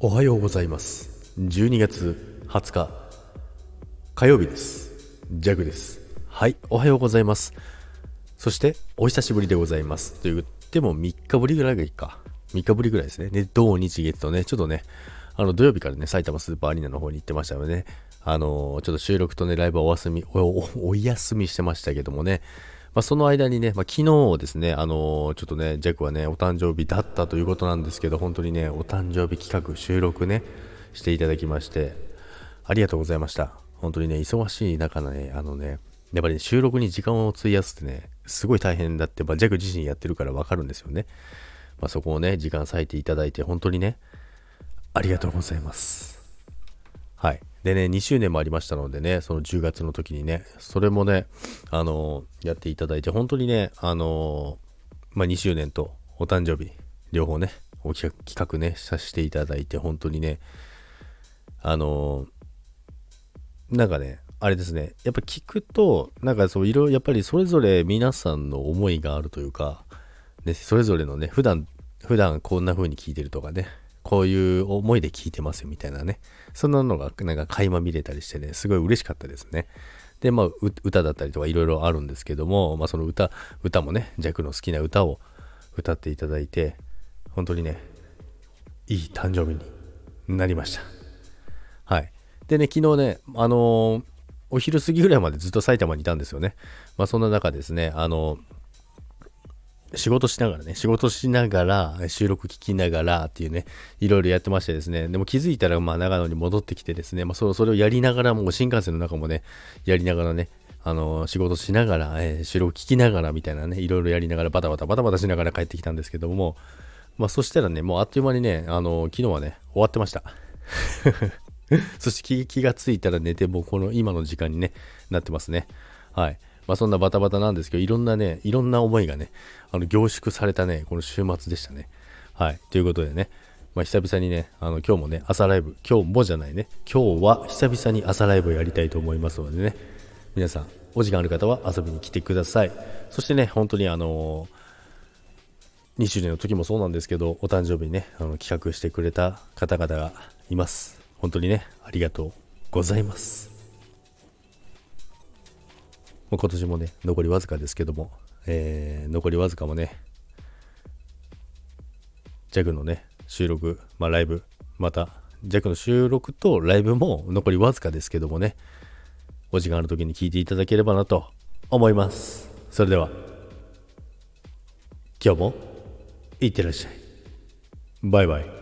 おはようございます。12月20日火曜日です。ジャグです。はいおはようございます。そしてお久しぶりでございます。と言っても3日ぶりぐらいがいいか。3日ぶりぐらいですね。で土日月とねちょっとねあの土曜日からね埼玉スーパーアリーナの方に行ってましたのでね。あのー、ちょっと収録とねライブはお休みお休みしてましたけどもね。まあ、その間にね、まあ、昨日ですね、あのー、ちょっとね、ジャックはね、お誕生日だったということなんですけど、本当にね、お誕生日企画、収録ね、していただきまして、ありがとうございました。本当にね、忙しい中のね、あのね、やっぱり、ね、収録に時間を費やすってね、すごい大変だって、まあ、ジャック自身やってるからわかるんですよね。まあ、そこをね、時間割いていただいて、本当にね、ありがとうございます。でね、2周年もありましたのでね、その10月の時にね、それもね、あのー、やっていただいて、本当にね、あのー、まあ、2周年とお誕生日、両方ね、お企画ね、させていただいて、本当にね、あのー、なんかね、あれですね、やっぱ聞くと、なんかそう、いろいろ、やっぱりそれぞれ皆さんの思いがあるというか、ね、それぞれのね、普段、普段こんな風に聞いてるとかね、こういう思いで聞いてますみたいなね。そんなのがなんか垣間見れたりしてね、すごい嬉しかったですね。で、まあ、歌だったりとかいろいろあるんですけども、まあ、その歌、歌もね、ジャックの好きな歌を歌っていただいて、本当にね、いい誕生日になりました。はい。でね、昨日ね、あのー、お昼過ぎぐらいまでずっと埼玉にいたんですよね。まあ、そんな中ですね、あのー仕事しながらね、仕事しながら、収録聞きながらっていうね、いろいろやってましてですね、でも気づいたら、まあ、長野に戻ってきてですね、まあ、それをやりながら、もう新幹線の中もね、やりながらね、あの仕事しながら、えー、収録聞きながらみたいなね、いろいろやりながら、バタバタバタバタしながら帰ってきたんですけども、まあ、そしたらね、もうあっという間にね、あの昨日はね、終わってました。そして気がついたら寝て、もうこの今の時間にね、なってますね。はい。まあ、そんなバタバタなんですけど、いろんなね、いろんな思いがね、あの凝縮されたね、この週末でしたね。はい。ということでね、まあ、久々にね、あの今日もね、朝ライブ、今日もじゃないね、今日は久々に朝ライブをやりたいと思いますのでね、皆さん、お時間ある方は遊びに来てください。そしてね、本当にあのー、2周年の時もそうなんですけど、お誕生日にね、あの企画してくれた方々がいます。本当にね、ありがとうございます。今年もね、残りわずかですけども、えー、残りわずかもね、ジャグのね、収録、まあライブ、また、ジャグの収録とライブも残りわずかですけどもね、お時間ある時に聞いていただければなと思います。それでは、今日もいってらっしゃい。バイバイ。